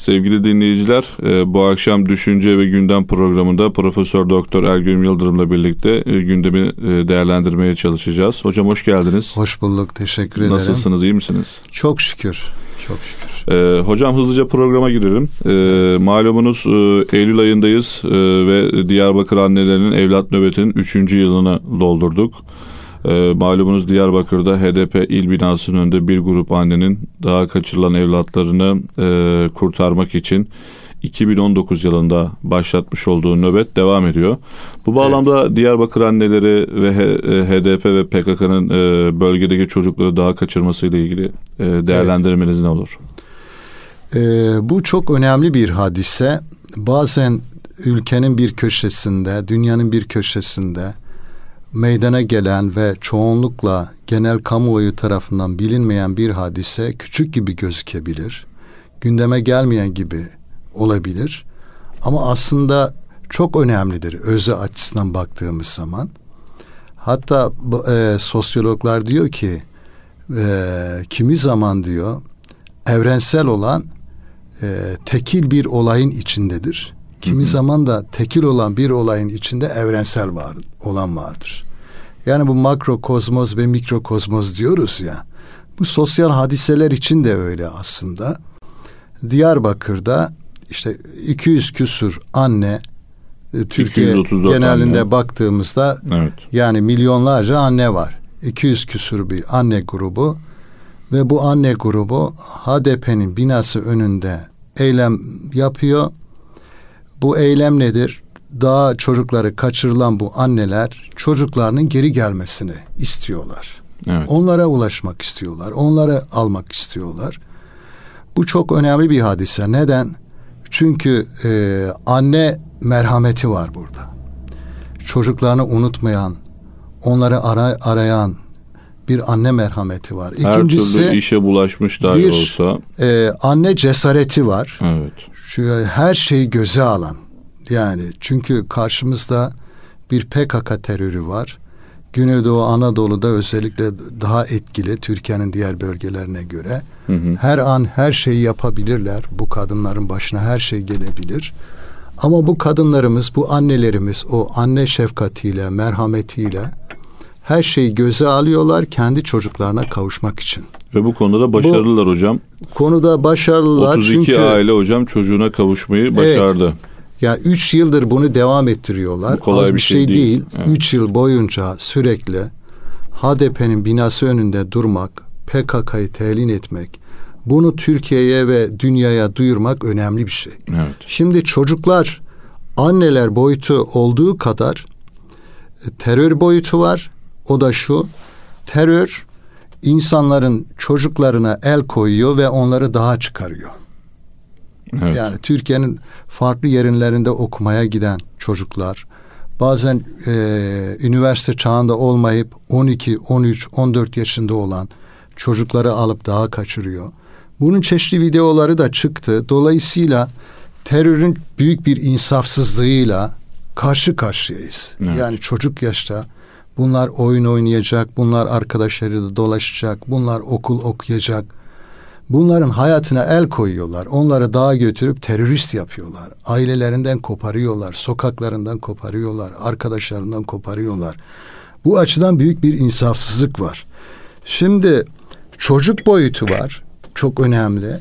Sevgili dinleyiciler, e, bu akşam Düşünce ve Gündem programında Profesör Doktor Ergün Yıldırım'la birlikte e, gündemi e, değerlendirmeye çalışacağız. Hocam hoş geldiniz. Hoş bulduk, teşekkür ederim. Nasılsınız, iyi misiniz? Çok şükür, çok şükür. Ee, hocam hızlıca programa girelim. Ee, malumunuz e, Eylül ayındayız e, ve Diyarbakır annelerinin evlat nöbetinin 3. yılını doldurduk. E, malumunuz Diyarbakır'da HDP il binasının önünde bir grup annenin daha kaçırılan evlatlarını e, kurtarmak için 2019 yılında başlatmış olduğu nöbet devam ediyor. Bu bağlamda evet. Diyarbakır anneleri ve HDP e, ve PKK'nın e, bölgedeki çocukları daha kaçırmasıyla ilgili e, değerlendirmeniz evet. ne olur? E, bu çok önemli bir hadise. Bazen ülkenin bir köşesinde, dünyanın bir köşesinde meydana gelen ve çoğunlukla genel kamuoyu tarafından bilinmeyen bir hadise küçük gibi gözükebilir. Gündeme gelmeyen gibi olabilir. Ama aslında çok önemlidir özü açısından baktığımız zaman. Hatta e, sosyologlar diyor ki e, kimi zaman diyor evrensel olan e, tekil bir olayın içindedir. Kimi zaman da tekil olan bir olayın içinde evrensel var, olan vardır. Yani bu makro kozmos ve mikro kozmos diyoruz ya. Bu sosyal hadiseler için de öyle aslında. Diyarbakır'da işte 200 küsur anne e, Türkiye genelinde anne. baktığımızda evet. yani milyonlarca anne var. 200 küsur bir anne grubu ve bu anne grubu HDP'nin binası önünde eylem yapıyor. Bu eylem nedir? Daha çocukları kaçırılan bu anneler çocuklarının geri gelmesini istiyorlar. Evet. Onlara ulaşmak istiyorlar. Onları almak istiyorlar. Bu çok önemli bir hadise. Neden? Çünkü e, anne merhameti var burada. Çocuklarını unutmayan, onları ara, arayan bir anne merhameti var. İkincisi, her türlü işe bulaşmış dahi bir, olsa. E, anne cesareti var. Evet. Şu, her şeyi göze alan. Yani çünkü karşımızda bir PKK terörü var. Güneydoğu Anadolu'da özellikle daha etkili Türkiye'nin diğer bölgelerine göre. Hı hı. Her an her şeyi yapabilirler. Bu kadınların başına her şey gelebilir. Ama bu kadınlarımız, bu annelerimiz o anne şefkatiyle, merhametiyle her şeyi göze alıyorlar kendi çocuklarına kavuşmak için. Ve bu konuda da başarılılar bu, hocam. Konuda başarılılar 32 çünkü... aile hocam çocuğuna kavuşmayı başardı. Evet, ya üç yıldır bunu devam ettiriyorlar. Bu kolay Az bir şey, şey değil. değil. Evet. Üç yıl boyunca sürekli HDP'nin binası önünde durmak, PKK'yı telin etmek, bunu Türkiye'ye ve dünyaya duyurmak önemli bir şey. Evet. Şimdi çocuklar anneler boyutu olduğu kadar e, terör boyutu var. O da şu. Terör insanların çocuklarına el koyuyor ve onları daha çıkarıyor. Evet. Yani Türkiye'nin farklı yerinlerinde okumaya giden çocuklar bazen e, üniversite çağında olmayıp 12, 13, 14 yaşında olan çocukları alıp daha kaçırıyor. Bunun çeşitli videoları da çıktı. Dolayısıyla terörün büyük bir insafsızlığıyla karşı karşıyayız. Evet. Yani çocuk yaşta bunlar oyun oynayacak, bunlar arkadaşlarıyla dolaşacak, bunlar okul okuyacak Bunların hayatına el koyuyorlar. Onları dağa götürüp terörist yapıyorlar. Ailelerinden koparıyorlar, sokaklarından koparıyorlar, arkadaşlarından koparıyorlar. Bu açıdan büyük bir insafsızlık var. Şimdi çocuk boyutu var. Çok önemli.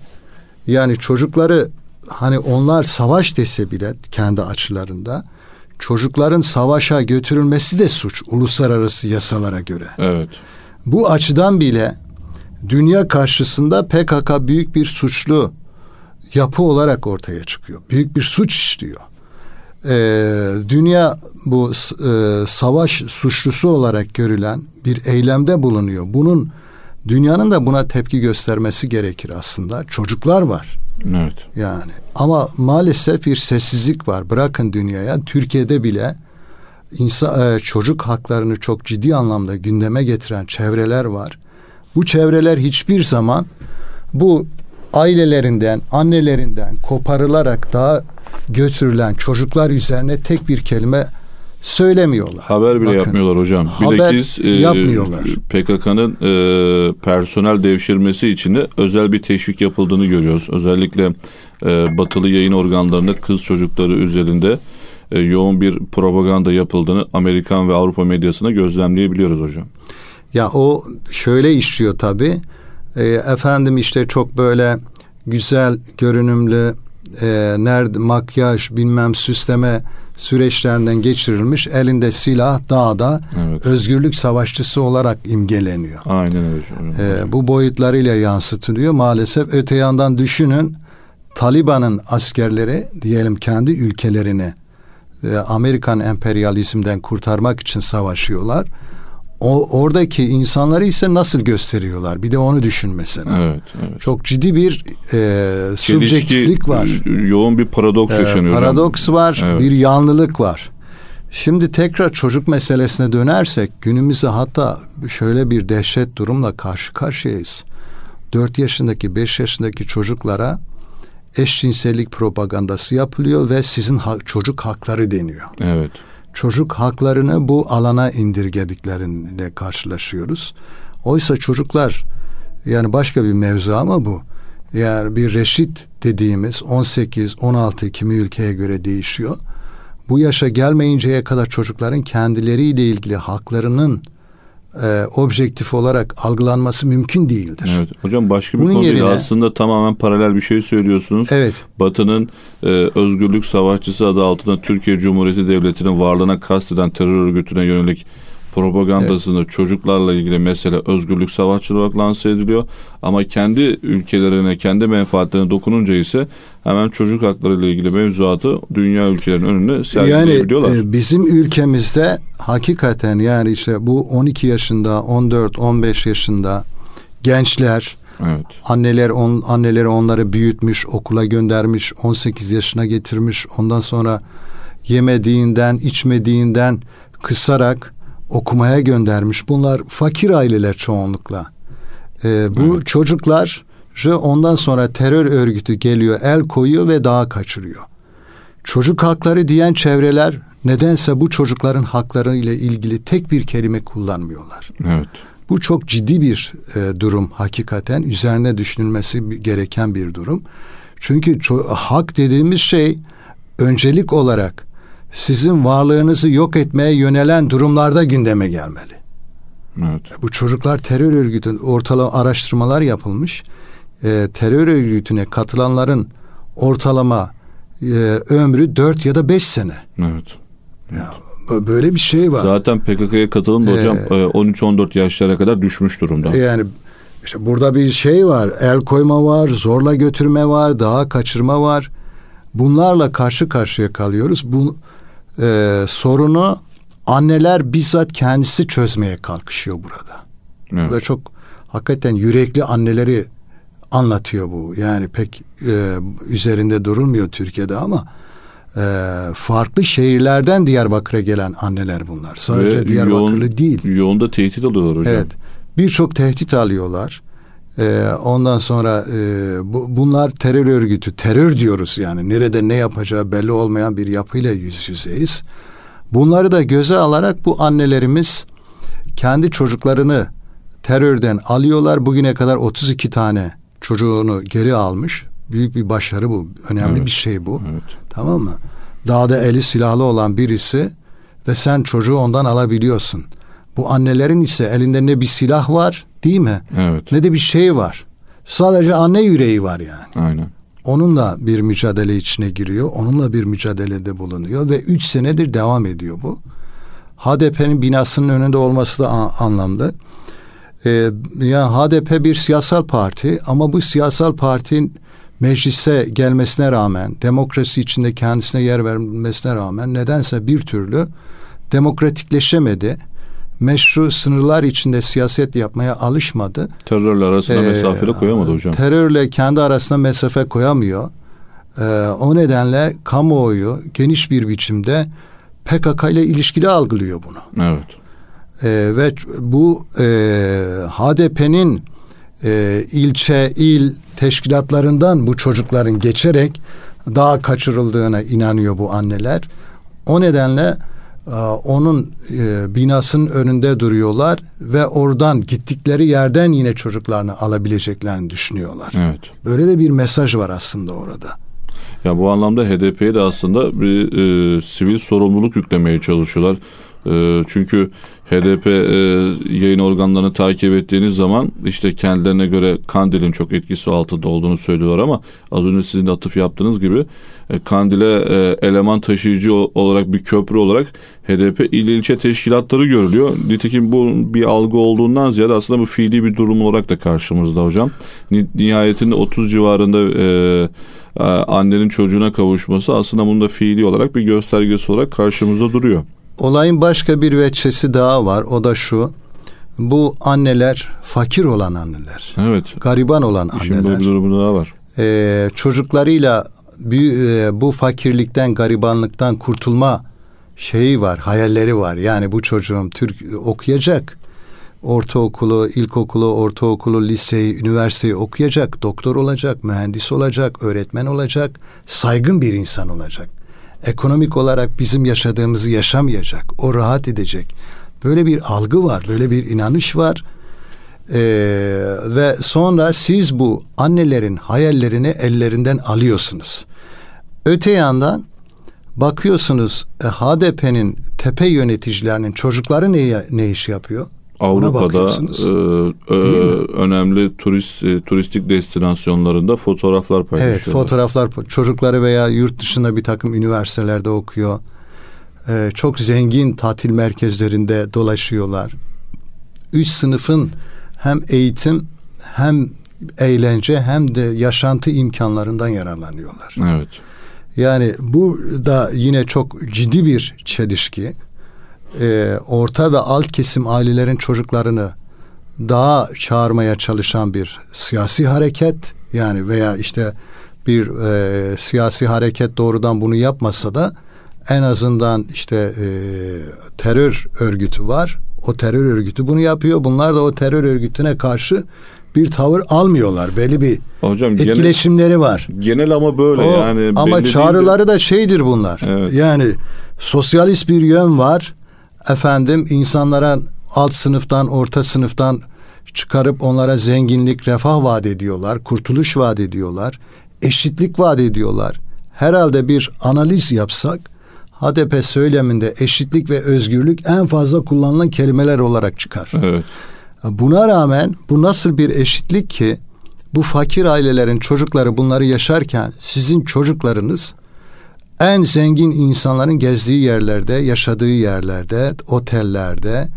Yani çocukları hani onlar savaş dese bile kendi açılarında çocukların savaşa götürülmesi de suç uluslararası yasalara göre. Evet. Bu açıdan bile dünya karşısında PKK büyük bir suçlu yapı olarak ortaya çıkıyor. Büyük bir suç işliyor. Ee, dünya bu e, savaş suçlusu olarak görülen bir eylemde bulunuyor. Bunun dünyanın da buna tepki göstermesi gerekir aslında. Çocuklar var. Evet. Yani ama maalesef bir sessizlik var. Bırakın dünyaya Türkiye'de bile insan e, çocuk haklarını çok ciddi anlamda gündeme getiren çevreler var. Bu çevreler hiçbir zaman bu ailelerinden, annelerinden koparılarak daha götürülen çocuklar üzerine tek bir kelime söylemiyorlar. Haber bile Bakın, yapmıyorlar hocam. Haber Bilakis, e, yapmıyorlar. PKK'nın e, personel devşirmesi için de özel bir teşvik yapıldığını görüyoruz. Özellikle e, batılı yayın organlarında kız çocukları üzerinde e, yoğun bir propaganda yapıldığını Amerikan ve Avrupa medyasına gözlemleyebiliyoruz hocam. Ya o şöyle işliyor tabii. E, efendim işte çok böyle güzel görünümlü e, nerede makyaj bilmem süsleme süreçlerinden geçirilmiş elinde silah dağda evet. özgürlük savaşçısı olarak imgeleniyor. Aynen öyle. Ee, bu boyutlarıyla yansıtılıyor. Maalesef öte yandan düşünün Taliban'ın askerleri diyelim kendi ülkelerini e, Amerikan emperyalizmden kurtarmak için savaşıyorlar. O oradaki insanları ise nasıl gösteriyorlar? Bir de onu düşün mesela. Evet, evet. Çok ciddi bir e, subjektiflik var. Yoğun bir paradoks ee, yaşanıyor. Paradoks var, evet. bir yanlılık var. Şimdi tekrar çocuk meselesine dönersek günümüzde hatta şöyle bir dehşet durumla karşı karşıyayız. 4 yaşındaki 5 yaşındaki çocuklara eşcinsellik propagandası yapılıyor ve sizin ha- çocuk hakları deniyor. Evet. Çocuk haklarını bu alana indirgediklerine karşılaşıyoruz. Oysa çocuklar yani başka bir mevzu ama bu. Yani bir reşit dediğimiz 18, 16 kimi ülkeye göre değişiyor. Bu yaşa gelmeyinceye kadar çocukların kendileriyle ilgili haklarının e, objektif olarak algılanması mümkün değildir. Evet. Hocam başka bir Bunun konu yerine, aslında tamamen paralel bir şey söylüyorsunuz. Evet. Batı'nın e, özgürlük savaşçısı adı altında Türkiye Cumhuriyeti Devleti'nin varlığına kasteden terör örgütüne yönelik propagandasını evet. çocuklarla ilgili mesela özgürlük savaşçılığı olarak lanse ediliyor. Ama kendi ülkelerine, kendi menfaatlerine dokununca ise hemen çocuk hakları ile ilgili mevzuatı dünya ülkelerinin önüne sergileyebiliyorlar. Yani e, bizim ülkemizde hakikaten yani işte bu 12 yaşında, 14, 15 yaşında gençler Evet. Anneler on, anneleri onları büyütmüş, okula göndermiş, 18 yaşına getirmiş. Ondan sonra yemediğinden, içmediğinden kısarak okumaya göndermiş. Bunlar fakir aileler çoğunlukla. Ee, bu evet. çocuklar ondan sonra terör örgütü geliyor, el koyuyor ve daha kaçırıyor. Çocuk hakları diyen çevreler nedense bu çocukların hakları ile ilgili tek bir kelime kullanmıyorlar. Evet. Bu çok ciddi bir e, durum hakikaten üzerine düşünülmesi gereken bir durum. Çünkü hak dediğimiz şey öncelik olarak sizin varlığınızı yok etmeye yönelen durumlarda gündeme gelmeli. Evet. Bu çocuklar terör örgütü ortalama araştırmalar yapılmış. E, terör örgütüne katılanların ortalama e, ömrü 4 ya da 5 sene. Evet. Ya, böyle bir şey var. Zaten PKK'ya katılım da hocam ee, 13-14 yaşlara kadar düşmüş durumda. Yani işte burada bir şey var. El koyma var, zorla götürme var, daha kaçırma var. Bunlarla karşı karşıya kalıyoruz. Bu e, sorunu anneler bizzat kendisi çözmeye kalkışıyor burada. Evet. Bu da çok hakikaten yürekli anneleri anlatıyor bu. Yani pek e, üzerinde durulmuyor Türkiye'de ama e, farklı şehirlerden Diyarbakır'a gelen anneler bunlar. Sadece Ve Diyarbakırlı yoğun, değil. Yoğunda tehdit alıyorlar hocam. Evet. Birçok tehdit alıyorlar. Ee, ondan sonra e, bu, bunlar terör örgütü, terör diyoruz yani. Nerede ne yapacağı belli olmayan bir yapıyla yüz yüzeyiz. Bunları da göze alarak bu annelerimiz kendi çocuklarını terörden alıyorlar. Bugüne kadar 32 tane çocuğunu geri almış. Büyük bir başarı bu. Önemli evet. bir şey bu. Evet. Tamam mı? Dağda eli silahlı olan birisi ve sen çocuğu ondan alabiliyorsun. Bu annelerin ise elinde ne bir silah var değil mi? Evet. Ne de bir şey var. Sadece anne yüreği var yani. Aynen. Onunla bir mücadele içine giriyor. Onunla bir mücadelede bulunuyor ve üç senedir devam ediyor bu. HDP'nin binasının önünde olması da anlamlı. Ee, yani HDP bir siyasal parti ama bu siyasal partinin meclise gelmesine rağmen, demokrasi içinde kendisine yer vermesine rağmen nedense bir türlü demokratikleşemedi meşru sınırlar içinde siyaset yapmaya alışmadı. Terörle arasına ee, mesafeli koyamadı hocam. Terörle kendi arasına mesafe koyamıyor. Ee, o nedenle kamuoyu geniş bir biçimde PKK ile ilişkili algılıyor bunu. Evet. Ee, ve bu e, HDP'nin e, ilçe, il teşkilatlarından bu çocukların geçerek daha kaçırıldığına inanıyor bu anneler. O nedenle e, onun e, binasının önünde duruyorlar ve oradan gittikleri yerden yine çocuklarını alabileceklerini düşünüyorlar. Evet. Böyle de bir mesaj var aslında orada. Ya bu anlamda HDP'ye de aslında bir e, sivil sorumluluk yüklemeye çalışıyorlar. E, çünkü HDP e, yayın organlarını takip ettiğiniz zaman işte kendilerine göre Kandil'in çok etkisi altında olduğunu söylüyorlar ama az önce sizin de atıf yaptığınız gibi e, Kandil'e e, eleman taşıyıcı olarak bir köprü olarak HDP il ilçe teşkilatları görülüyor. Nitekim bu bir algı olduğundan ziyade aslında bu fiili bir durum olarak da karşımızda hocam. Nihayetinde 30 civarında e, annenin çocuğuna kavuşması aslında bunda fiili olarak bir göstergesi olarak karşımızda duruyor. Olayın başka bir veçesi daha var. O da şu. Bu anneler fakir olan anneler. Evet. Gariban olan İşin anneler. Şimdi bir durumu daha var. Ee, çocuklarıyla e, bu fakirlikten, garibanlıktan kurtulma şeyi var, hayalleri var. Yani bu çocuğum Türk okuyacak. Ortaokulu, ilkokulu, ortaokulu, liseyi, üniversiteyi okuyacak, doktor olacak, mühendis olacak, öğretmen olacak, saygın bir insan olacak ekonomik olarak bizim yaşadığımızı yaşamayacak. O rahat edecek. Böyle bir algı var, böyle bir inanış var. Ee, ve sonra siz bu annelerin hayallerini ellerinden alıyorsunuz. Öte yandan bakıyorsunuz e, HDP'nin tepe yöneticilerinin çocukları ne, ne iş yapıyor? Avrupa'da e, e, önemli turist e, turistik destinasyonlarında fotoğraflar paylaşıyorlar. Evet, fotoğraflar çocukları veya yurt dışında bir takım üniversitelerde okuyor. E, çok zengin tatil merkezlerinde dolaşıyorlar. Üç sınıfın hem eğitim hem eğlence hem de yaşantı imkanlarından yararlanıyorlar. Evet. Yani bu da yine çok ciddi bir çelişki e, orta ve alt kesim ailelerin çocuklarını daha çağırmaya çalışan bir siyasi hareket yani veya işte bir e, siyasi hareket doğrudan bunu yapmasa da en azından işte e, terör örgütü var. O terör örgütü bunu yapıyor. Bunlar da o terör örgütüne karşı bir tavır almıyorlar. Belli bir Hocam, etkileşimleri genel, var. Genel ama böyle o, yani. Ama çağrıları de şeydir bunlar. Evet. Yani sosyalist bir yön var efendim insanlara alt sınıftan, orta sınıftan çıkarıp onlara zenginlik, refah vaat ediyorlar, kurtuluş vaat ediyorlar, eşitlik vaat ediyorlar. Herhalde bir analiz yapsak HDP söyleminde eşitlik ve özgürlük en fazla kullanılan kelimeler olarak çıkar. Evet. Buna rağmen bu nasıl bir eşitlik ki bu fakir ailelerin çocukları bunları yaşarken sizin çocuklarınız en zengin insanların gezdiği yerlerde, yaşadığı yerlerde, otellerde,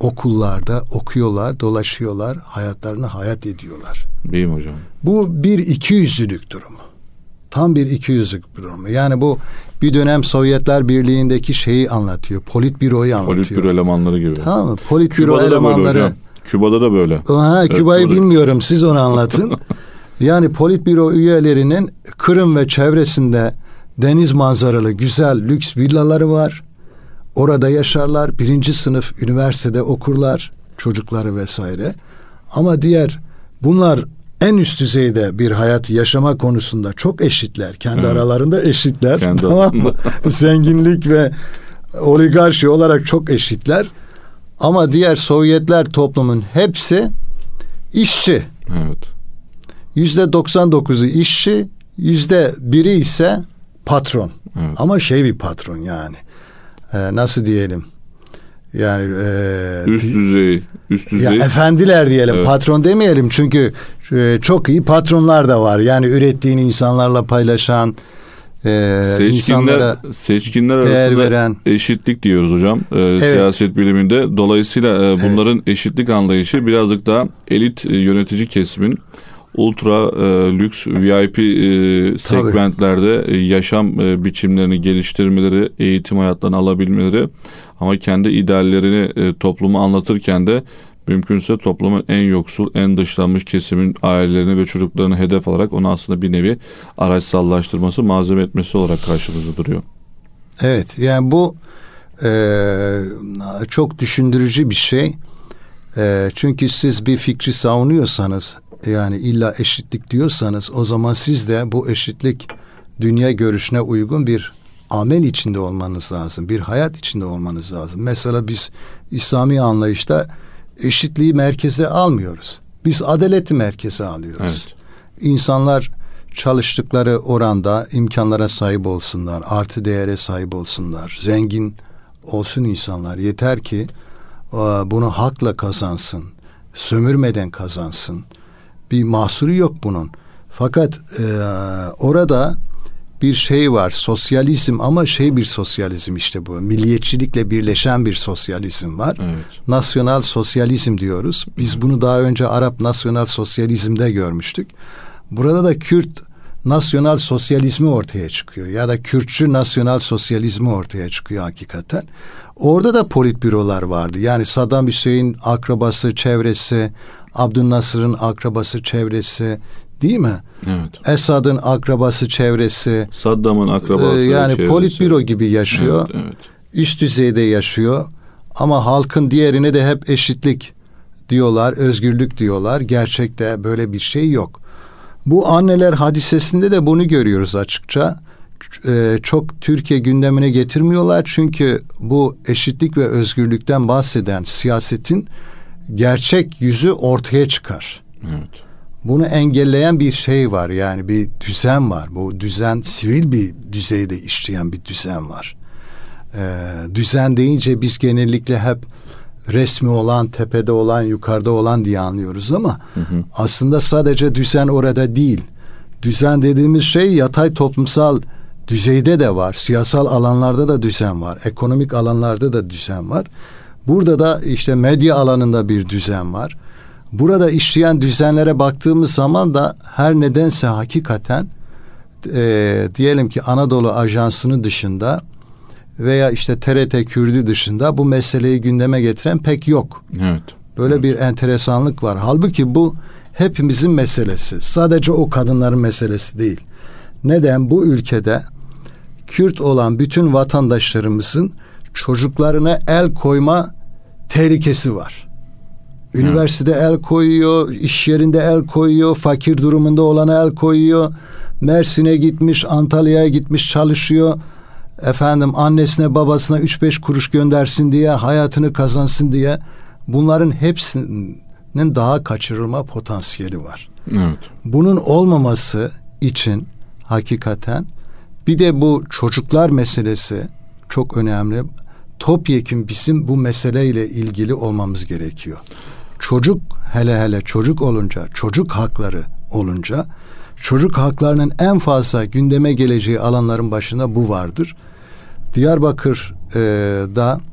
okullarda okuyorlar, dolaşıyorlar, hayatlarını hayat ediyorlar. Değil mi hocam? Bu bir iki yüzlülük durumu. Tam bir iki yüzlük durumu. Yani bu bir dönem Sovyetler Birliği'ndeki şeyi anlatıyor. Politbüroyu anlatıyor. Politbüro elemanları gibi. Tamam mı? Politbüro Küba'da elemanları. Da Küba'da da böyle. Ha, Küba'yı evet, bilmiyorum. Siz onu anlatın. yani politbüro üyelerinin Kırım ve çevresinde deniz manzaralı güzel lüks villaları var. Orada yaşarlar. Birinci sınıf üniversitede okurlar çocukları vesaire. Ama diğer bunlar en üst düzeyde bir hayat yaşama konusunda çok eşitler. Kendi evet. aralarında eşitler. Kendi tamam mı? Zenginlik ve oligarşi olarak çok eşitler. Ama diğer Sovyetler toplumun hepsi işçi. Evet. Yüzde 99'u işçi, yüzde biri ise patron. Evet. Ama şey bir patron yani. Ee, nasıl diyelim? Yani e, üst düzey, üst düzey. Ya efendiler diyelim, evet. patron demeyelim çünkü e, çok iyi patronlar da var. Yani ürettiğini insanlarla paylaşan, e, seçkinler seçkinler arasında veren. eşitlik diyoruz hocam e, evet. siyaset biliminde. Dolayısıyla e, bunların evet. eşitlik anlayışı birazcık daha elit e, yönetici kesimin ultra e, lüks VIP e, segmentlerde e, yaşam e, biçimlerini geliştirmeleri, eğitim hayatlarını alabilmeleri ama kendi ideallerini e, topluma anlatırken de mümkünse toplumun en yoksul, en dışlanmış kesimin ailelerini ve çocuklarını hedef alarak onu aslında bir nevi araçsallaştırması, malzeme etmesi olarak karşımızda duruyor. Evet, yani bu e, çok düşündürücü bir şey. E, çünkü siz bir fikri savunuyorsanız yani illa eşitlik diyorsanız o zaman siz de bu eşitlik dünya görüşüne uygun bir amel içinde olmanız lazım. Bir hayat içinde olmanız lazım. Mesela biz İslami anlayışta eşitliği merkeze almıyoruz. Biz adaleti merkeze alıyoruz. Evet. İnsanlar çalıştıkları oranda imkanlara sahip olsunlar, artı değere sahip olsunlar, zengin olsun insanlar. Yeter ki bunu hakla kazansın, sömürmeden kazansın. Bir mahsuru yok bunun. Fakat e, orada bir şey var sosyalizm ama şey bir sosyalizm işte bu milliyetçilikle birleşen bir sosyalizm var. Evet. Nasyonal sosyalizm diyoruz. Biz bunu daha önce Arap nasyonal sosyalizmde görmüştük. Burada da Kürt nasyonal sosyalizmi ortaya çıkıyor ya da Kürtçü nasyonal sosyalizmi ortaya çıkıyor hakikaten. Orada da politbürolar vardı. Yani Saddam Hüseyin akrabası, çevresi, Abdülnasır'ın akrabası, çevresi değil mi? Evet. Esad'ın akrabası, çevresi. Saddam'ın akrabası, e, Yani çevresi. politbüro gibi yaşıyor. Evet, evet. Üst düzeyde yaşıyor. Ama halkın diğerine de hep eşitlik diyorlar, özgürlük diyorlar. Gerçekte böyle bir şey yok. Bu anneler hadisesinde de bunu görüyoruz açıkça. Ee, çok Türkiye gündemine getirmiyorlar çünkü bu eşitlik ve özgürlükten bahseden siyasetin gerçek yüzü ortaya çıkar. Evet. Bunu engelleyen bir şey var yani bir düzen var. Bu düzen sivil bir düzeyde işleyen bir düzen var. Ee, düzen deyince biz genellikle hep resmi olan, tepede olan, yukarıda olan diye anlıyoruz ama hı hı. aslında sadece düzen orada değil. Düzen dediğimiz şey yatay toplumsal düzeyde de var. Siyasal alanlarda da düzen var. Ekonomik alanlarda da düzen var. Burada da işte medya alanında bir düzen var. Burada işleyen düzenlere baktığımız zaman da her nedense hakikaten e, diyelim ki Anadolu Ajansı'nın dışında veya işte TRT Kürdü dışında bu meseleyi gündeme getiren pek yok. Evet. Böyle evet. bir enteresanlık var. Halbuki bu hepimizin meselesi. Sadece o kadınların meselesi değil. Neden bu ülkede Kürt olan bütün vatandaşlarımızın çocuklarına el koyma tehlikesi var. Üniversitede evet. el koyuyor, iş yerinde el koyuyor, fakir durumunda olana el koyuyor. Mersin'e gitmiş, Antalya'ya gitmiş çalışıyor efendim annesine babasına üç beş kuruş göndersin diye hayatını kazansın diye bunların hepsinin daha kaçırılma potansiyeli var. Evet. Bunun olmaması için hakikaten bir de bu çocuklar meselesi çok önemli. Topyekun bizim bu meseleyle ilgili olmamız gerekiyor. Çocuk hele hele çocuk olunca, çocuk hakları olunca çocuk haklarının en fazla gündeme geleceği alanların başında bu vardır. Diyarbakır'da e,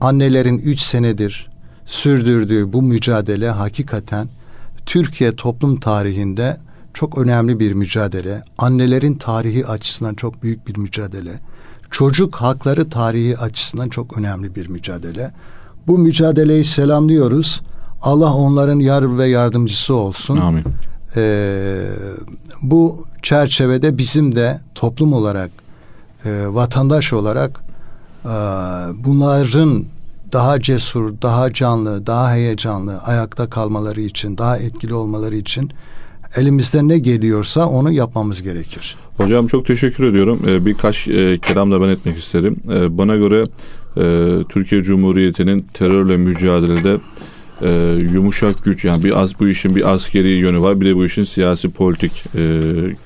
annelerin üç senedir sürdürdüğü bu mücadele hakikaten Türkiye toplum tarihinde çok önemli bir mücadele. Annelerin tarihi açısından çok büyük bir mücadele. Çocuk hakları tarihi açısından çok önemli bir mücadele. Bu mücadeleyi selamlıyoruz. Allah onların yar ve yardımcısı olsun. Amin. Ee, bu çerçevede bizim de toplum olarak e, vatandaş olarak e, bunların daha cesur, daha canlı, daha heyecanlı ayakta kalmaları için, daha etkili olmaları için elimizden ne geliyorsa onu yapmamız gerekir. Hocam çok teşekkür ediyorum. Ee, birkaç e, kelam da ben etmek isterim. Ee, bana göre e, Türkiye Cumhuriyeti'nin terörle mücadelede e, yumuşak güç yani bir az bu işin bir askeri yönü var bir de bu işin siyasi politik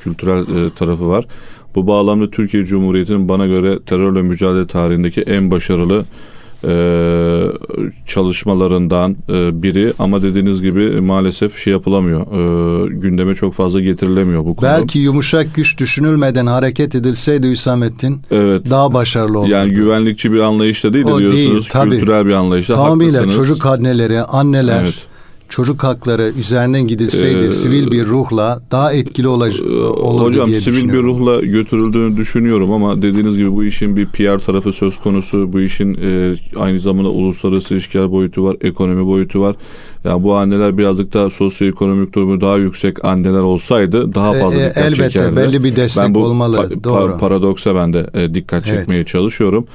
kültürel tarafı var. Bu bağlamda Türkiye Cumhuriyeti'nin bana göre terörle mücadele tarihindeki en başarılı e, çalışmalarından e, biri ama dediğiniz gibi maalesef şey yapılamıyor. E, gündeme çok fazla getirilemiyor bu konu. Belki yumuşak güç düşünülmeden hareket edilseydi Hüsamettin evet. daha başarılı olurdu. Yani güvenlikçi bir anlayışla değil de o diyorsunuz değil, tabii. kültürel bir anlayışla Tamamıyla haklısınız. çocuk anneleri, anneler evet çocuk hakları üzerinden gidilseydi ee, sivil bir ruhla daha etkili olacak e, olurdu hocam, diye sivil bir ruhla götürüldüğünü düşünüyorum ama dediğiniz gibi bu işin bir PR tarafı söz konusu. Bu işin e, aynı zamanda uluslararası ilişkiler boyutu var, ekonomi boyutu var. Yani bu anneler birazcık daha sosyoekonomik durumu daha yüksek anneler olsaydı daha e, fazla e, dikkat elbette, çekerdi. Elbette belli bir destek ben bu olmalı. Pa- Doğru. Paradoksa ben de e, dikkat çekmeye evet. çalışıyorum.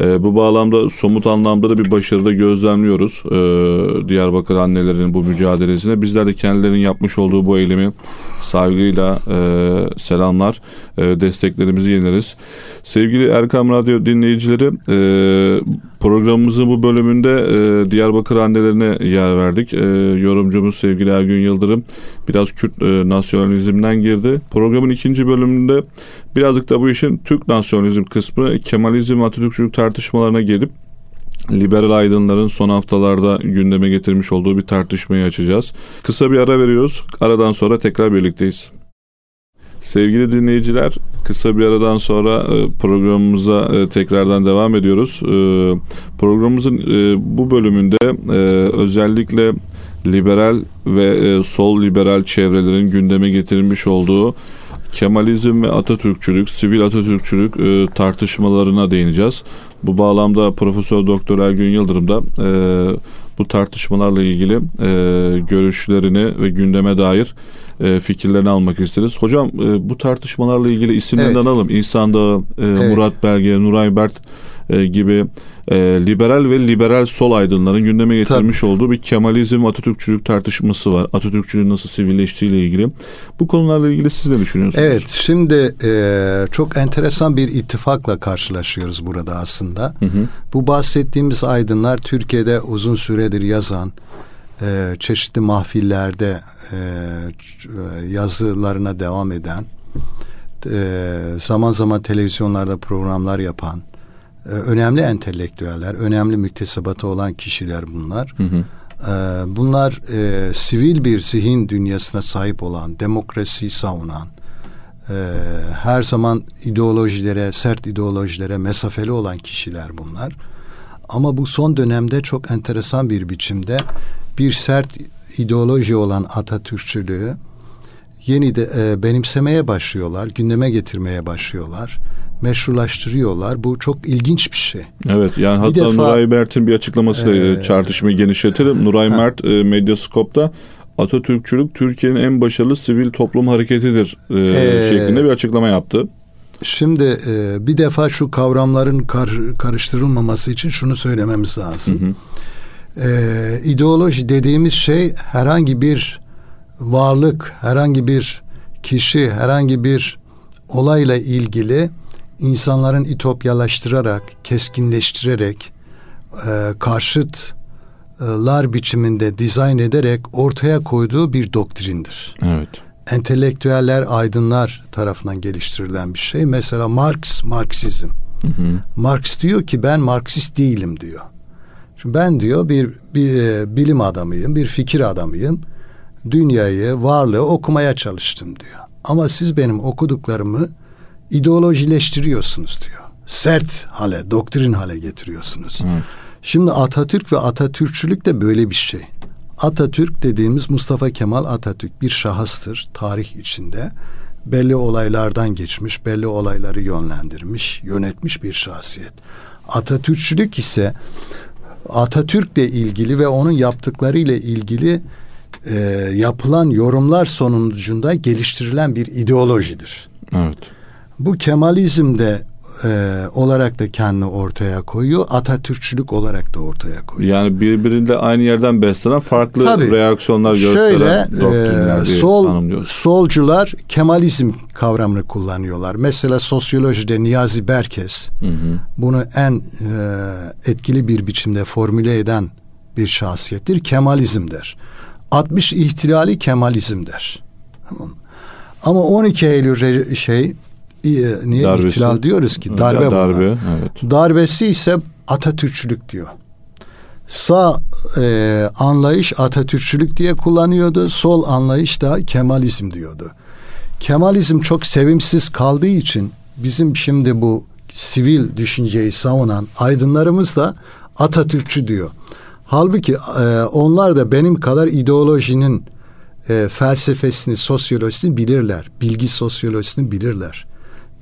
E, bu bağlamda somut anlamda da bir başarıda gözlemliyoruz. E, Diyarbakır annelerinin bu mücadelesine. Bizler de kendilerinin yapmış olduğu bu eylemi saygıyla e, selamlar, e, desteklerimizi yenileriz. Sevgili Erkam Radyo dinleyicileri, e, programımızın bu bölümünde e, Diyarbakır annelerine yer verdik. E, yorumcumuz sevgili Ergün Yıldırım biraz Kürt e, nasyonalizmden girdi. Programın ikinci bölümünde birazcık da bu işin Türk nasyonalizm kısmı Kemalizm Atatürkçülük tartışmalarına gelip liberal aydınların son haftalarda gündeme getirmiş olduğu bir tartışmayı açacağız. Kısa bir ara veriyoruz. Aradan sonra tekrar birlikteyiz. Sevgili dinleyiciler, kısa bir aradan sonra e, programımıza e, tekrardan devam ediyoruz. E, programımızın bu bölümünde özellikle liberal ve sol liberal çevrelerin gündeme getirilmiş olduğu Kemalizm ve Atatürkçülük, sivil Atatürkçülük tartışmalarına değineceğiz. Bu bağlamda Profesör Doktor Ergün Yıldırım da bu tartışmalarla ilgili görüşlerini ve gündeme dair e, fikirlerini almak isteriz. Hocam e, bu tartışmalarla ilgili isimlerini evet. analım. İhsan Dağı, e, evet. Murat Belge, Nuray Bert e, gibi e, liberal ve liberal sol aydınların gündeme getirmiş Tabii. olduğu bir Kemalizm Atatürkçülük tartışması var. Atatürkçülüğün nasıl sivilleştiği ile ilgili. Bu konularla ilgili siz ne düşünüyorsunuz? Evet şimdi e, çok enteresan bir ittifakla karşılaşıyoruz burada aslında. Hı hı. Bu bahsettiğimiz aydınlar Türkiye'de uzun süredir yazan e, çeşitli mahfillerde e, yazılarına devam eden e, zaman zaman televizyonlarda programlar yapan e, önemli entelektüeller, önemli müktesebatı olan kişiler bunlar. Hı hı. E, bunlar e, sivil bir zihin dünyasına sahip olan, demokrasiyi savunan, e, her zaman ideolojilere, sert ideolojilere mesafeli olan kişiler bunlar. Ama bu son dönemde çok enteresan bir biçimde bir sert ideoloji olan Atatürkçülüğü yeni de e, benimsemeye başlıyorlar, gündeme getirmeye başlıyorlar, meşrulaştırıyorlar. Bu çok ilginç bir şey. Evet yani hatta defa, Nuray Mert'in bir açıklaması e, çarpışmayı genişletirim. Nuray ha. Mert e, Medyaskop'ta Atatürkçülük Türkiye'nin en başarılı sivil toplum hareketidir e, ee, şeklinde bir açıklama yaptı. Şimdi e, bir defa şu kavramların kar, karıştırılmaması için şunu söylememiz lazım. Hı hı e, ideoloji dediğimiz şey herhangi bir varlık, herhangi bir kişi, herhangi bir olayla ilgili insanların itopyalaştırarak, keskinleştirerek, e, karşıtlar biçiminde dizayn ederek ortaya koyduğu bir doktrindir. Evet. Entelektüeller, aydınlar tarafından geliştirilen bir şey. Mesela Marx, Marksizm. Hı hı. Marx diyor ki ben Marksist değilim diyor. Şimdi ben diyor bir, bir e, bilim adamıyım, bir fikir adamıyım. Dünyayı, varlığı okumaya çalıştım diyor. Ama siz benim okuduklarımı ideolojileştiriyorsunuz diyor. Sert hale, doktrin hale getiriyorsunuz. Hı. Şimdi Atatürk ve Atatürkçülük de böyle bir şey. Atatürk dediğimiz Mustafa Kemal Atatürk bir şahıstır tarih içinde. Belli olaylardan geçmiş, belli olayları yönlendirmiş, yönetmiş bir şahsiyet. Atatürkçülük ise Atatürk'le ilgili ve onun yaptıklarıyla ilgili e, yapılan yorumlar sonucunda geliştirilen bir ideolojidir. Evet. Bu Kemalizmde e, olarak da kendini ortaya koyuyor. Atatürkçülük olarak da ortaya koyuyor. Yani birbirinde aynı yerden beslenen farklı Tabii, reaksiyonlar gösteren şöyle, e, sol, solcular Kemalizm kavramını kullanıyorlar. Mesela sosyolojide Niyazi Berkes hı hı. bunu en e, etkili bir biçimde formüle eden bir şahsiyettir. Kemalizm der. 60 ihtilali Kemalizm der. Tamam. Ama 12 Eylül şey niye Darbesi. ihtilal diyoruz ki? Darbe, darbe evet. Darbesi ise Atatürkçülük diyor. Sağ e, anlayış Atatürkçülük diye kullanıyordu. Sol anlayış da Kemalizm diyordu. Kemalizm çok sevimsiz kaldığı için bizim şimdi bu sivil düşünceyi savunan aydınlarımız da Atatürkçü diyor. Halbuki e, onlar da benim kadar ideolojinin e, felsefesini, sosyolojisini bilirler. Bilgi sosyolojisini bilirler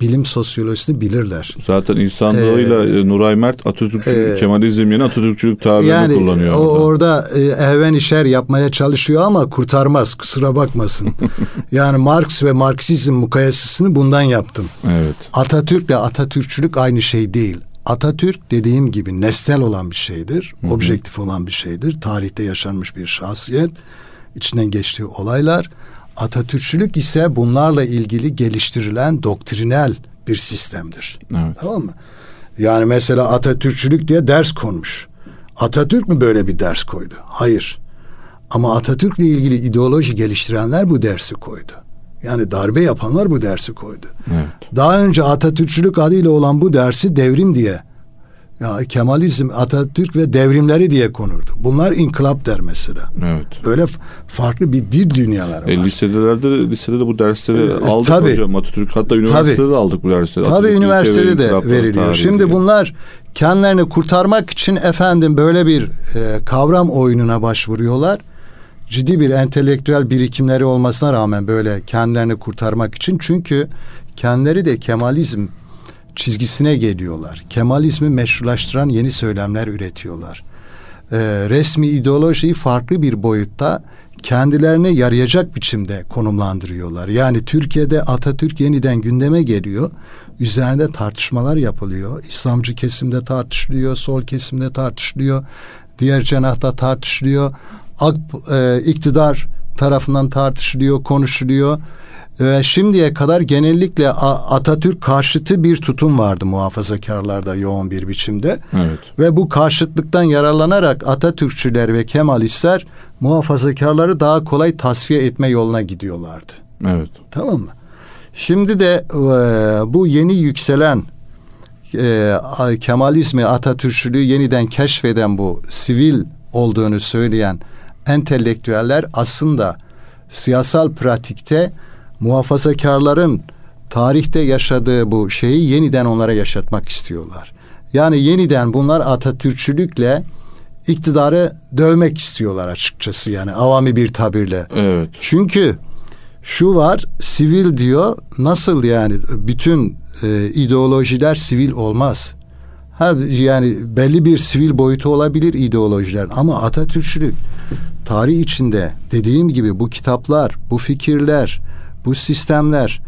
bilim sosyolojisini bilirler. Zaten insanlığıyla ee, Nuray Mert Atatürkçü, e, Kemalizm yerine Atatürkçülük tabirini yani, kullanıyor. O, orada e, ehven işer yapmaya çalışıyor ama kurtarmaz kusura bakmasın. yani Marx ve Marksizm mukayesesini bundan yaptım. Evet. Atatürk ile Atatürkçülük aynı şey değil. Atatürk dediğim gibi nesnel olan bir şeydir. Hı hı. Objektif olan bir şeydir. Tarihte yaşanmış bir şahsiyet. içinden geçtiği olaylar. Atatürkçülük ise bunlarla ilgili geliştirilen doktrinel bir sistemdir. Evet. Tamam mı? Yani mesela Atatürkçülük diye ders konmuş. Atatürk mü böyle bir ders koydu? Hayır. Ama Atatürk'le ilgili ideoloji geliştirenler bu dersi koydu. Yani darbe yapanlar bu dersi koydu. Evet. Daha önce Atatürkçülük adıyla olan bu dersi devrim diye ya Kemalizm, Atatürk ve devrimleri diye konurdu. Bunlar inkılap der mesela. Evet. Böyle farklı bir dil dünyaları e, var. Liselerde, lisede de bu dersleri e, aldık tabii, hocam Atatürk. Hatta üniversitede tabii, de aldık bu dersleri. Tabii Atatürk üniversitede de veriliyor. Şimdi diye. bunlar kendilerini kurtarmak için efendim böyle bir e, kavram oyununa başvuruyorlar ciddi bir entelektüel birikimleri olmasına rağmen böyle kendilerini kurtarmak için çünkü kendileri de Kemalizm çizgisine geliyorlar. Kemalizmi meşrulaştıran yeni söylemler üretiyorlar. Ee, resmi ideolojiyi farklı bir boyutta kendilerine yarayacak biçimde konumlandırıyorlar. Yani Türkiye'de Atatürk yeniden gündeme geliyor. Üzerinde tartışmalar yapılıyor. İslamcı kesimde tartışılıyor, sol kesimde tartışılıyor, diğer cenahta tartışılıyor. AK, e, iktidar tarafından tartışılıyor, konuşuluyor. Ve şimdiye kadar genellikle Atatürk karşıtı bir tutum vardı muhafazakarlarda yoğun bir biçimde. Evet. Ve bu karşıtlıktan yararlanarak Atatürkçüler ve Kemalistler muhafazakarları daha kolay tasfiye etme yoluna gidiyorlardı. Evet. Tamam mı? Şimdi de e, bu yeni yükselen e, Kemalizmi, Atatürkçülüğü yeniden keşfeden bu sivil olduğunu söyleyen entelektüeller aslında siyasal pratikte muhafazakarların tarihte yaşadığı bu şeyi yeniden onlara yaşatmak istiyorlar. Yani yeniden bunlar Atatürkçülükle iktidarı dövmek istiyorlar açıkçası yani avami bir tabirle. Evet. Çünkü şu var sivil diyor nasıl yani bütün e, ideolojiler sivil olmaz. Ha yani belli bir sivil boyutu olabilir ideolojiler ama Atatürkçülük tarih içinde dediğim gibi bu kitaplar, bu fikirler, bu sistemler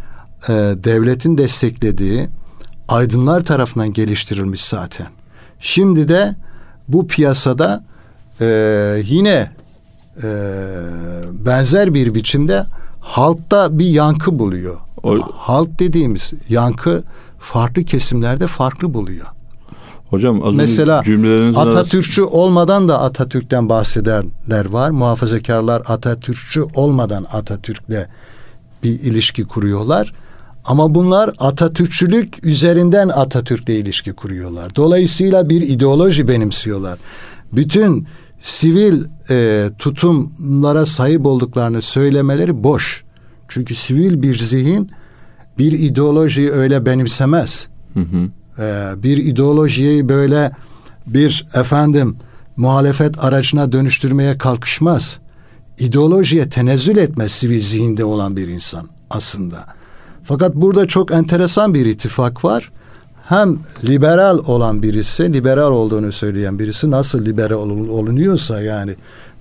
e, devletin desteklediği aydınlar tarafından geliştirilmiş zaten. Şimdi de bu piyasada e, yine e, benzer bir biçimde halkta bir yankı buluyor. O... Halk dediğimiz yankı farklı kesimlerde farklı buluyor. Hocam az Mesela Atatürkçü arası... olmadan da Atatürk'ten bahsedenler var. Muhafazakarlar Atatürkçü olmadan Atatürk'le bir ilişki kuruyorlar. Ama bunlar Atatürkçülük üzerinden Atatürk'le ilişki kuruyorlar. Dolayısıyla bir ideoloji benimsiyorlar. Bütün sivil e, tutumlara sahip olduklarını söylemeleri boş. Çünkü sivil bir zihin bir ideolojiyi öyle benimsemez. Hı hı e, bir ideolojiyi böyle bir efendim muhalefet aracına dönüştürmeye kalkışmaz. İdeolojiye tenezzül etmez sivil zihinde olan bir insan aslında. Fakat burada çok enteresan bir ittifak var. Hem liberal olan birisi, liberal olduğunu söyleyen birisi nasıl liberal olunuyorsa yani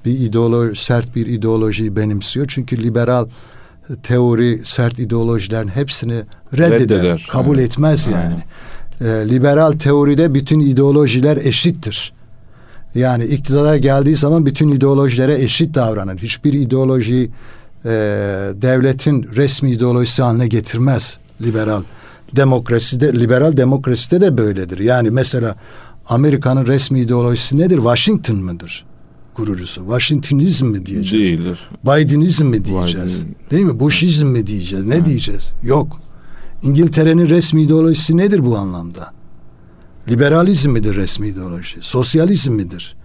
bir ideoloji, sert bir ideolojiyi benimsiyor. Çünkü liberal teori, sert ideolojilerin hepsini reddeder, reddeder kabul evet. etmez yani. Aynen e, liberal teoride bütün ideolojiler eşittir. Yani iktidara geldiği zaman bütün ideolojilere eşit davranır. Hiçbir ideoloji e, devletin resmi ideolojisi haline getirmez liberal demokraside liberal demokraside de böyledir. Yani mesela Amerika'nın resmi ideolojisi nedir? Washington mıdır? Kurucusu. Washingtonizm mi diyeceğiz? Değildir. Bidenizm mi diyeceğiz? Biden. Değil mi? Bushizm mi diyeceğiz? Ne ha. diyeceğiz? Yok. İngiltere'nin resmi ideolojisi nedir bu anlamda? Liberalizm midir resmi ideoloji? Sosyalizm midir?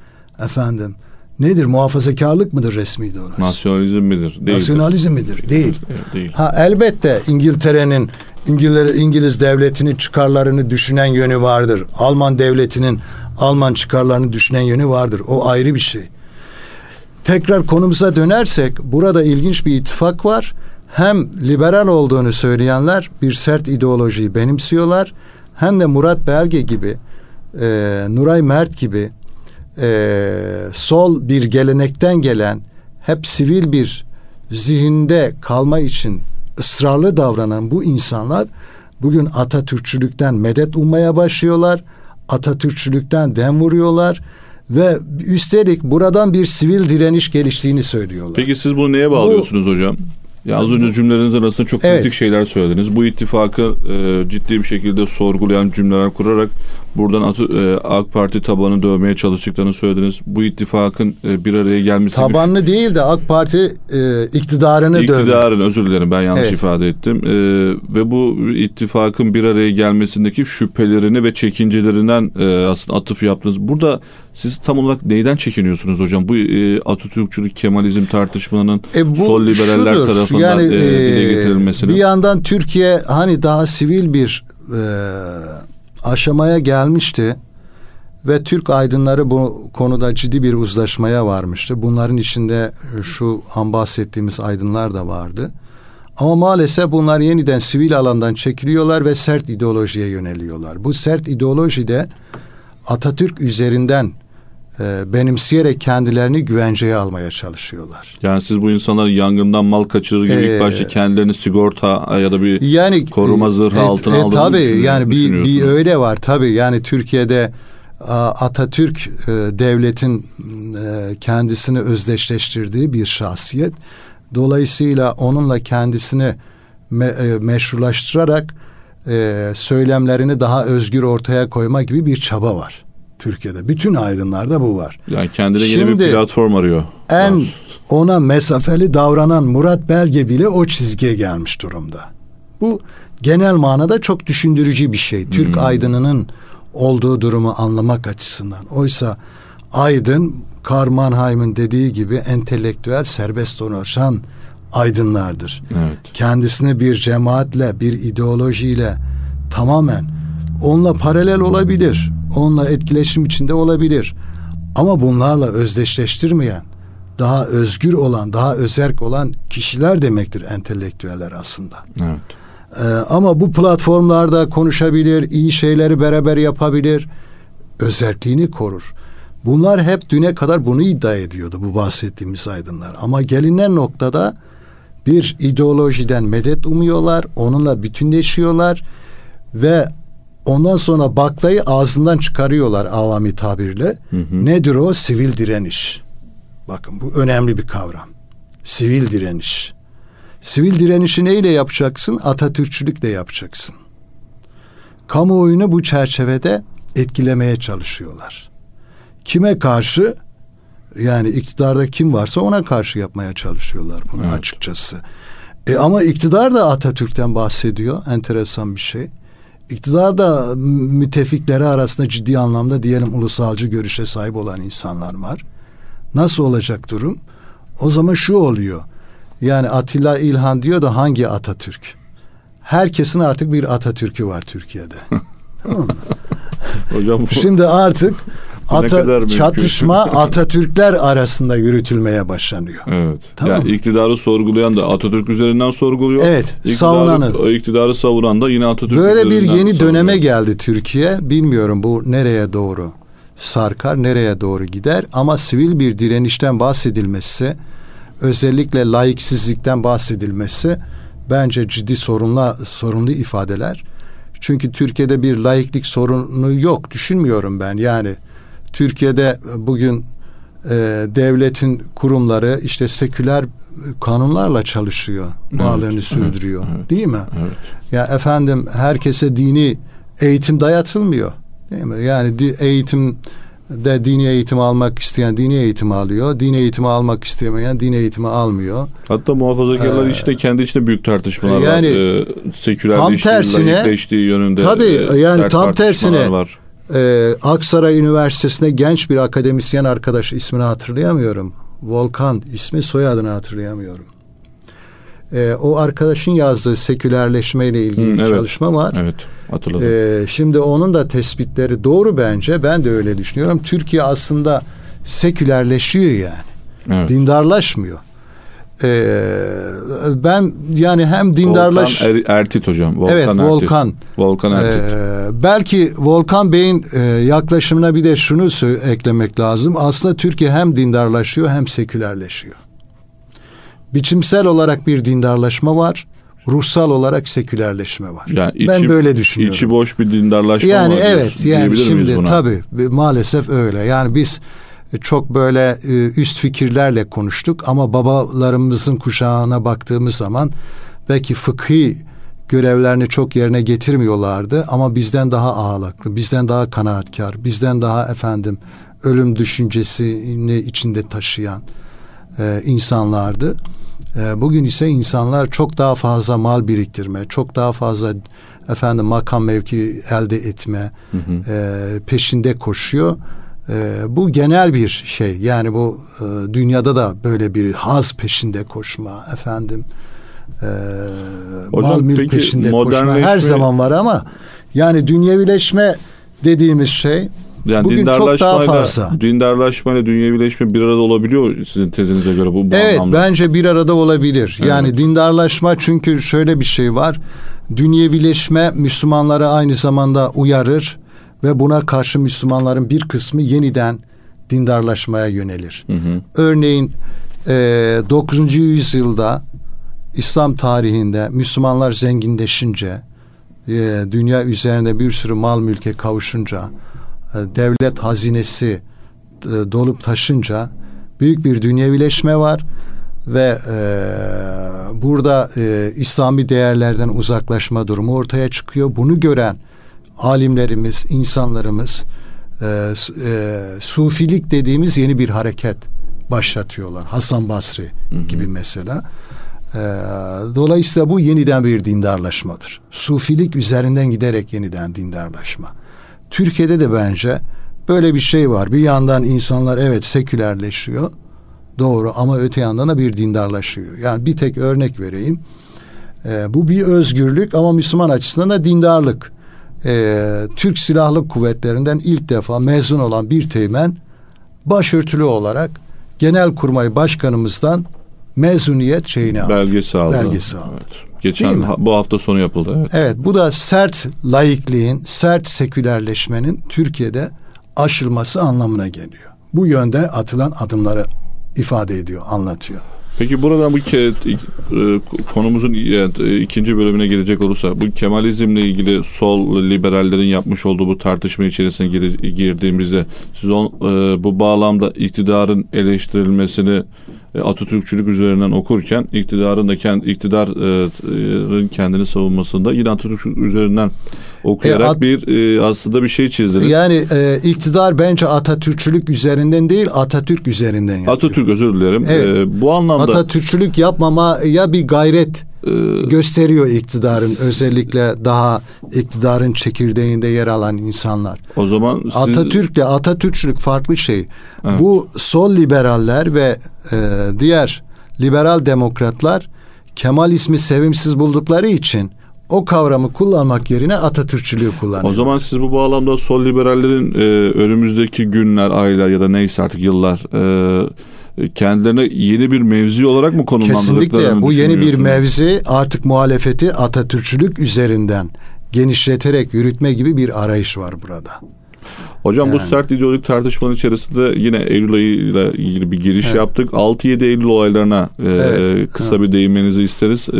Efendim nedir? Muhafazakarlık mıdır resmi ideoloji? Nasyonalizm midir? Değildir. Nasyonalizm midir? Değil. Değil. Ha elbette İngiltere'nin İngiliz, İngiliz devletinin çıkarlarını düşünen yönü vardır. Alman devletinin Alman çıkarlarını düşünen yönü vardır. O ayrı bir şey. Tekrar konumuza dönersek burada ilginç bir ittifak var hem liberal olduğunu söyleyenler bir sert ideolojiyi benimsiyorlar hem de Murat Belge gibi e, Nuray Mert gibi e, sol bir gelenekten gelen hep sivil bir zihinde kalma için ısrarlı davranan bu insanlar bugün Atatürkçülükten medet ummaya başlıyorlar. Atatürkçülükten dem vuruyorlar ve üstelik buradan bir sivil direniş geliştiğini söylüyorlar. Peki siz bunu neye bağlıyorsunuz bu, hocam? Ya az önce cümleleriniz arasında çok kritik evet. şeyler söylediniz. Bu ittifakı e, ciddi bir şekilde sorgulayan cümleler kurarak buradan e, AK Parti tabanı dövmeye çalıştıklarını söylediniz. Bu ittifakın e, bir araya gelmesi... Tabanlı güç... değil de AK Parti e, iktidarını dövme. İktidarını özür dilerim ben yanlış evet. ifade ettim. E, ve bu ittifakın bir araya gelmesindeki şüphelerini ve çekincelerinden e, aslında atıf yaptınız. Burada siz tam olarak neyden çekiniyorsunuz hocam? Bu e, Atatürkçülük, Kemalizm tartışmanın e, bu sol liberaller şudur, tarafından yani, e, dile e, getirilmesini. Bir yandan Türkiye hani daha sivil bir e, aşamaya gelmişti ve Türk aydınları bu konuda ciddi bir uzlaşmaya varmıştı. Bunların içinde şu an bahsettiğimiz aydınlar da vardı. Ama maalesef bunlar yeniden sivil alandan çekiliyorlar ve sert ideolojiye yöneliyorlar. Bu sert ideoloji de Atatürk üzerinden e, benimseyerek kendilerini güvenceye almaya çalışıyorlar. Yani siz bu insanlar yangından mal kaçırır gibi ee, ilk başta kendilerini sigorta ya da bir yani, koruma zırhı e, altına e, aldığını Tabii yani bir, bir öyle var tabii yani Türkiye'de Atatürk e, devletin e, kendisini özdeşleştirdiği bir şahsiyet. Dolayısıyla onunla kendisini me, e, meşrulaştırarak e, söylemlerini daha özgür ortaya koyma gibi bir çaba var. Türkiye'de. Bütün aydınlarda bu var. Yani kendine Şimdi, yeni bir platform arıyor. En ona mesafeli davranan Murat Belge bile o çizgiye gelmiş durumda. Bu genel manada çok düşündürücü bir şey. Türk hmm. aydınının olduğu durumu anlamak açısından. Oysa aydın Karl Mannheim'ın dediği gibi entelektüel serbest dolaşan aydınlardır. Evet. Kendisine bir cemaatle, bir ideolojiyle tamamen onunla paralel olabilir onunla etkileşim içinde olabilir. Ama bunlarla özdeşleştirmeyen, daha özgür olan, daha özerk olan kişiler demektir entelektüeller aslında. Evet. Ee, ama bu platformlarda konuşabilir, iyi şeyleri beraber yapabilir, özerkliğini korur. Bunlar hep düne kadar bunu iddia ediyordu bu bahsettiğimiz aydınlar. Ama gelinen noktada bir ideolojiden medet umuyorlar, onunla bütünleşiyorlar ve Ondan sonra baklayı ağzından çıkarıyorlar avami tabirle. Hı hı. Nedir o? Sivil direniş. Bakın bu önemli bir kavram. Sivil direniş. Sivil direnişi neyle yapacaksın? Atatürkçülükle yapacaksın. Kamuoyunu bu çerçevede etkilemeye çalışıyorlar. Kime karşı? Yani iktidarda kim varsa ona karşı yapmaya çalışıyorlar bunu evet. açıkçası. E ama iktidar da Atatürk'ten bahsediyor. Enteresan bir şey. İktidar da müttefikleri arasında ciddi anlamda diyelim ulusalcı görüşe sahip olan insanlar var. Nasıl olacak durum? O zaman şu oluyor. Yani Atilla İlhan diyor da hangi Atatürk? Herkesin artık bir Atatürk'ü var Türkiye'de. tamam mı? Hocam bu... Şimdi artık Ata, çatışma Atatürkler arasında yürütülmeye başlanıyor. Evet. Tamam yani iktidarı sorgulayan da Atatürk üzerinden sorguluyor. Evet. İktidarı, savunanı. İktidarı savunan da yine Atatürk Böyle bir yeni savunuyor. döneme geldi Türkiye. Bilmiyorum bu nereye doğru sarkar, nereye doğru gider ama sivil bir direnişten bahsedilmesi, özellikle laiksizlikten bahsedilmesi bence ciddi sorunla sorunlu ifadeler. Çünkü Türkiye'de bir laiklik sorunu yok düşünmüyorum ben. Yani Türkiye'de bugün e, devletin kurumları işte seküler kanunlarla çalışıyor. Evet, varlığını sürdürüyor. Evet, değil mi? Evet. Ya efendim herkese dini eğitim dayatılmıyor. Değil mi? Yani di, eğitim de dini eğitimi almak isteyen dini eğitimi alıyor. Dini eğitimi almak istemeyen dini eğitimi almıyor. Hatta muhafazakarlar ee, işte kendi içinde büyük tartışmalar yani, var. Ee, sekülerleştiği, yönünde tabii, e, yani tam tersine var e, Aksaray Üniversitesi'nde genç bir akademisyen arkadaş ismini hatırlayamıyorum. Volkan ismi soyadını hatırlayamıyorum. E, o arkadaşın yazdığı sekülerleşme ile ilgili Hı, bir evet. çalışma var. Evet hatırladım. E, şimdi onun da tespitleri doğru bence. Ben de öyle düşünüyorum. Türkiye aslında sekülerleşiyor yani. Evet. Dindarlaşmıyor. Ee, ben yani hem dindarlaş... Volkan er, Ertit hocam. Volkan evet Ertit. Volkan. Volkan Ertit. Ee, belki Volkan Bey'in e, yaklaşımına bir de şunu eklemek lazım. Aslında Türkiye hem dindarlaşıyor hem sekülerleşiyor. Biçimsel olarak bir dindarlaşma var. ruhsal olarak sekülerleşme var. Yani içi, ben böyle düşünüyorum. İçi boş bir dindarlaşma yani var. Evet yani şimdi tabii maalesef öyle. Yani biz çok böyle e, üst fikirlerle konuştuk ama babalarımızın kuşağına baktığımız zaman belki fıkhi görevlerini çok yerine getirmiyorlardı ama bizden daha ağırlıklı, bizden daha kanaatkar, bizden daha efendim ölüm düşüncesini içinde taşıyan e, insanlardı. E, bugün ise insanlar çok daha fazla mal biriktirme, çok daha fazla efendim makam mevki elde etme hı hı. E, peşinde koşuyor. E, bu genel bir şey. Yani bu e, dünyada da böyle bir haz peşinde koşma efendim. E, Hocam, mal mülk peşinde koşma her zaman var ama yani dünyevileşme dediğimiz şey yani Bugün çok daha fazla. Dindarlaşmayla dünyevileşme bir arada olabiliyor sizin tezinize göre bu, bu Evet anlamda. bence bir arada olabilir. Evet. Yani dindarlaşma çünkü şöyle bir şey var. Dünyevileşme Müslümanları aynı zamanda uyarır ve buna karşı Müslümanların bir kısmı yeniden dindarlaşmaya yönelir. Hı hı. Örneğin e, 9. yüzyılda İslam tarihinde Müslümanlar zenginleşince, e, dünya üzerinde bir sürü mal mülke kavuşunca, e, devlet hazinesi e, dolup taşınca büyük bir dünyevileşme var ve e, burada e, İslami değerlerden uzaklaşma durumu ortaya çıkıyor. Bunu gören alimlerimiz, insanlarımız e, e, sufilik dediğimiz yeni bir hareket başlatıyorlar. Hasan Basri hı hı. gibi mesela. E, dolayısıyla bu yeniden bir dindarlaşmadır. Sufilik üzerinden giderek yeniden dindarlaşma. Türkiye'de de bence böyle bir şey var. Bir yandan insanlar evet sekülerleşiyor. Doğru ama öte yandan da bir dindarlaşıyor. Yani bir tek örnek vereyim. E, bu bir özgürlük ama Müslüman açısından da dindarlık. E, Türk Silahlı Kuvvetleri'nden ilk defa mezun olan bir teğmen başörtülü olarak Genelkurmay Başkanımızdan mezuniyet şeyini aldı. Belgesi aldı. Belgesi aldı. Evet. Geçen ha, bu hafta sonu yapıldı. Evet. evet bu da sert laikliğin, sert sekülerleşmenin Türkiye'de aşılması anlamına geliyor. Bu yönde atılan adımları ifade ediyor, anlatıyor. Peki buradan bu ke, e, konumuzun e, ikinci bölümüne gelecek olursa bu Kemalizmle ilgili sol liberallerin yapmış olduğu bu tartışma içerisine gir, girdiğimizde siz on, e, bu bağlamda iktidarın eleştirilmesini Atatürkçülük üzerinden okurken iktidarın da kendi iktidarın kendini savunmasında yine Atatürk üzerinden okuyarak e, at, bir e, aslında bir şey çizdiniz. Yani e, iktidar bence Atatürkçülük üzerinden değil Atatürk üzerinden yapıyor. Atatürk özür dilerim. Evet. E, bu anlamda Atatürkçülük yapmama ya bir gayret e, gösteriyor iktidarın özellikle daha iktidarın çekirdeğinde yer alan insanlar. O zaman siz... Atatürk'le Atatürkçülük farklı şey. Evet. Bu sol liberaller ve e, diğer liberal demokratlar Kemal ismi sevimsiz buldukları için o kavramı kullanmak yerine Atatürkçülüğü kullanıyor. O zaman siz bu bağlamda sol liberallerin e, önümüzdeki günler, aylar ya da neyse artık yıllar e, kendilerine yeni bir mevzi olarak mı konumlandırdıklarını Kesinlikle bu yeni bir mevzi artık muhalefeti Atatürkçülük üzerinden genişleterek yürütme gibi bir arayış var burada. Hocam yani. bu sert ideolojik tartışmanın içerisinde yine Eylül ayı ile ilgili bir giriş evet. yaptık. 6-7 Eylül olaylarına e, evet. kısa evet. bir değinmenizi isteriz. E,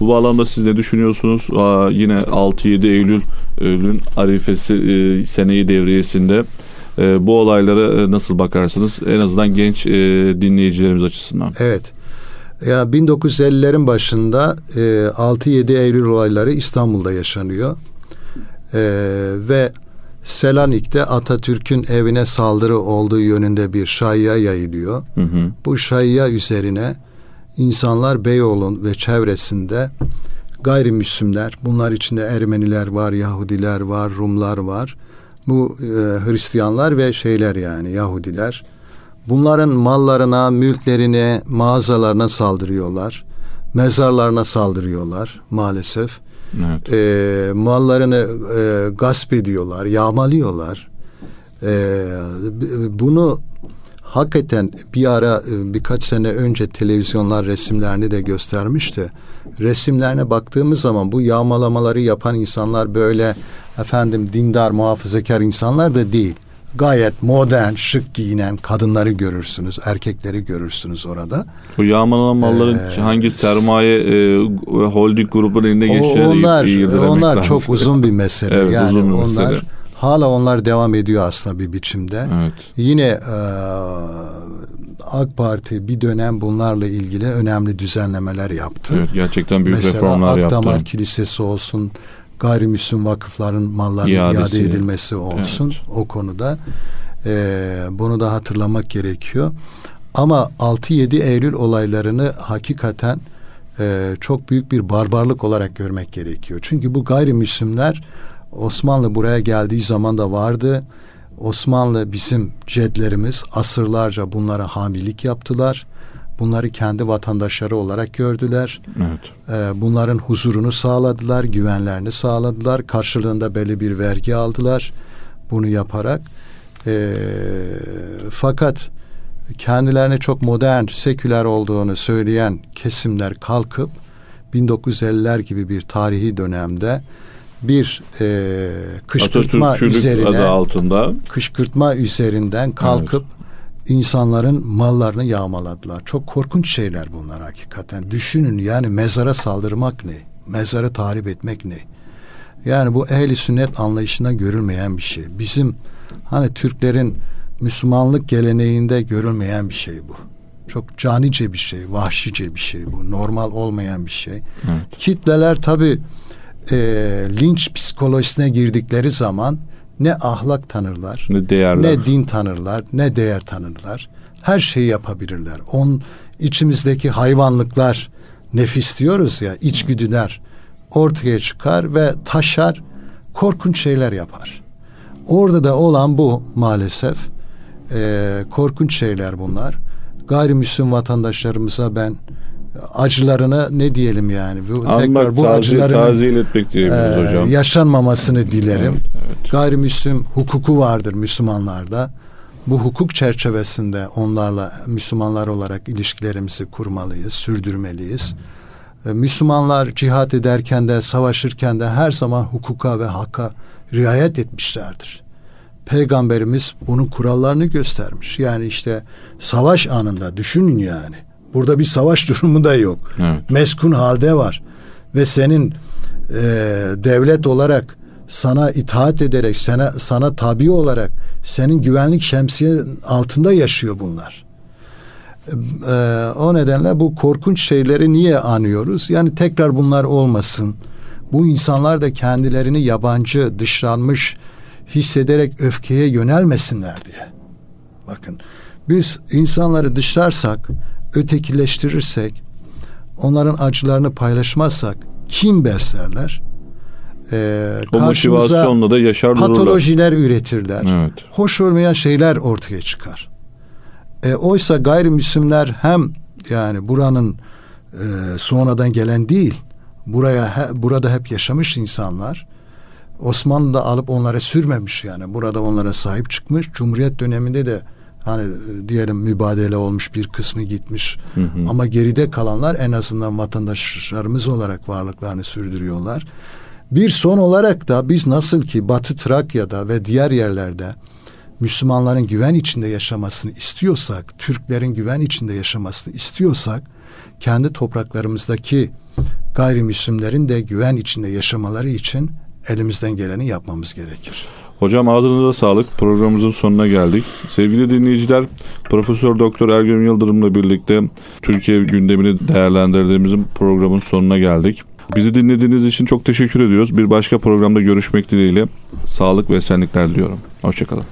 bu bağlamda siz ne düşünüyorsunuz? Aa, yine 6-7 Eylül Eylül'ün arifesi e, seneyi devriyesinde e, bu olaylara e, nasıl bakarsınız? En azından genç e, dinleyicilerimiz açısından. Evet. Ya 1950'lerin başında e, 6-7 Eylül olayları İstanbul'da yaşanıyor. E, ve Selanik'te Atatürk'ün evine saldırı olduğu yönünde bir şaiya yayılıyor. Hı hı. Bu şaiya üzerine insanlar Beyoğlu'nun ve çevresinde gayrimüslimler, bunlar içinde Ermeniler var, Yahudiler var, Rumlar var. Bu e, Hristiyanlar ve şeyler yani Yahudiler. Bunların mallarına, mülklerine, mağazalarına saldırıyorlar. Mezarlarına saldırıyorlar maalesef. Evet. E, mallarını e, gasp ediyorlar, yağmalıyorlar. E, bunu hakikaten bir ara e, birkaç sene önce televizyonlar resimlerini de göstermişti. Resimlerine baktığımız zaman bu yağmalamaları yapan insanlar böyle efendim dindar muhafazakar insanlar da değil. gayet modern, şık giyinen kadınları görürsünüz, erkekleri görürsünüz orada. Bu yağmalanan malların ee, hangi sermaye e, holding grubunun eline geçtiğini onlar, Onlar lazım. çok uzun bir mesele. evet, yani uzun bir onlar mesele. Hala onlar devam ediyor aslında bir biçimde. Evet. Yine e, AK Parti bir dönem bunlarla ilgili önemli düzenlemeler yaptı. Evet, gerçekten büyük Mesela reformlar Akdamar yaptı. Mesela Akdamar Kilisesi olsun, gayrimüslim vakıfların mallarının iade edilmesi olsun evet. o konuda. E, bunu da hatırlamak gerekiyor. Ama 6-7 Eylül olaylarını hakikaten e, çok büyük bir barbarlık olarak görmek gerekiyor. Çünkü bu gayrimüslimler Osmanlı buraya geldiği zaman da vardı. Osmanlı bizim cedlerimiz asırlarca bunlara hamilik yaptılar. Bunları kendi vatandaşları olarak gördüler. Evet. Ee, bunların huzurunu sağladılar, güvenlerini sağladılar. Karşılığında belli bir vergi aldılar bunu yaparak. Ee, fakat kendilerine çok modern, seküler olduğunu söyleyen kesimler kalkıp 1950'ler gibi bir tarihi dönemde bir e, kışkırtma üzerine adı altında kışkırtma üzerinden kalkıp evet insanların mallarını yağmaladılar. Çok korkunç şeyler bunlar hakikaten. Düşünün yani mezara saldırmak ne? Mezarı tahrip etmek ne? Yani bu ehli sünnet anlayışında görülmeyen bir şey. Bizim hani Türklerin Müslümanlık geleneğinde görülmeyen bir şey bu. Çok canice bir şey, vahşice bir şey bu. Normal olmayan bir şey. Evet. Kitleler tabii e, linç psikolojisine girdikleri zaman ne ahlak tanırlar, ne değerler, ne din tanırlar, ne değer tanırlar. Her şeyi yapabilirler. On içimizdeki hayvanlıklar, nefis diyoruz ya, içgüdüler ortaya çıkar ve taşar, korkunç şeyler yapar. Orada da olan bu maalesef e, korkunç şeyler bunlar. Gayrimüslim vatandaşlarımıza ben acılarına ne diyelim yani bu Anmak, tekrar bu acıların tazil etmek e, hocam. Yaşanmamasını dilerim. Evet, evet. Gayrimüslim hukuku vardır Müslümanlarda. Bu hukuk çerçevesinde onlarla Müslümanlar olarak ilişkilerimizi kurmalıyız, sürdürmeliyiz. E, Müslümanlar cihat ederken de savaşırken de her zaman hukuka ve hakka riayet etmişlerdir. Peygamberimiz bunun kurallarını göstermiş. Yani işte savaş anında düşünün yani Burada bir savaş durumu da yok. Evet. Meskun halde var. Ve senin e, devlet olarak sana itaat ederek, sana, sana tabi olarak senin güvenlik şemsiye altında yaşıyor bunlar. E, o nedenle bu korkunç şeyleri niye anıyoruz? Yani tekrar bunlar olmasın. Bu insanlar da kendilerini yabancı, dışlanmış hissederek öfkeye yönelmesinler diye. Bakın biz insanları dışlarsak ötekileştirirsek, onların acılarını paylaşmazsak kim beslerler? Ee, o motivasyonla da yaşar patolojiler dururlar. üretirler. Evet. Hoş olmayan şeyler ortaya çıkar. E, oysa gayrimüslimler hem yani buranın e, sonradan gelen değil, buraya he, burada hep yaşamış insanlar. Osmanlı da alıp onlara sürmemiş yani. Burada onlara sahip çıkmış. Cumhuriyet döneminde de hani diyelim mübadele olmuş bir kısmı gitmiş hı hı. ama geride kalanlar en azından vatandaşlarımız olarak varlıklarını sürdürüyorlar. Bir son olarak da biz nasıl ki Batı Trakya'da ve diğer yerlerde Müslümanların güven içinde yaşamasını istiyorsak, Türklerin güven içinde yaşamasını istiyorsak, kendi topraklarımızdaki gayrimüslimlerin de güven içinde yaşamaları için elimizden geleni yapmamız gerekir. Hocam ağzınıza sağlık. Programımızın sonuna geldik. Sevgili dinleyiciler, Profesör Doktor Ergün Yıldırım'la birlikte Türkiye gündemini değerlendirdiğimizin programın sonuna geldik. Bizi dinlediğiniz için çok teşekkür ediyoruz. Bir başka programda görüşmek dileğiyle sağlık ve esenlikler diliyorum. Hoşçakalın.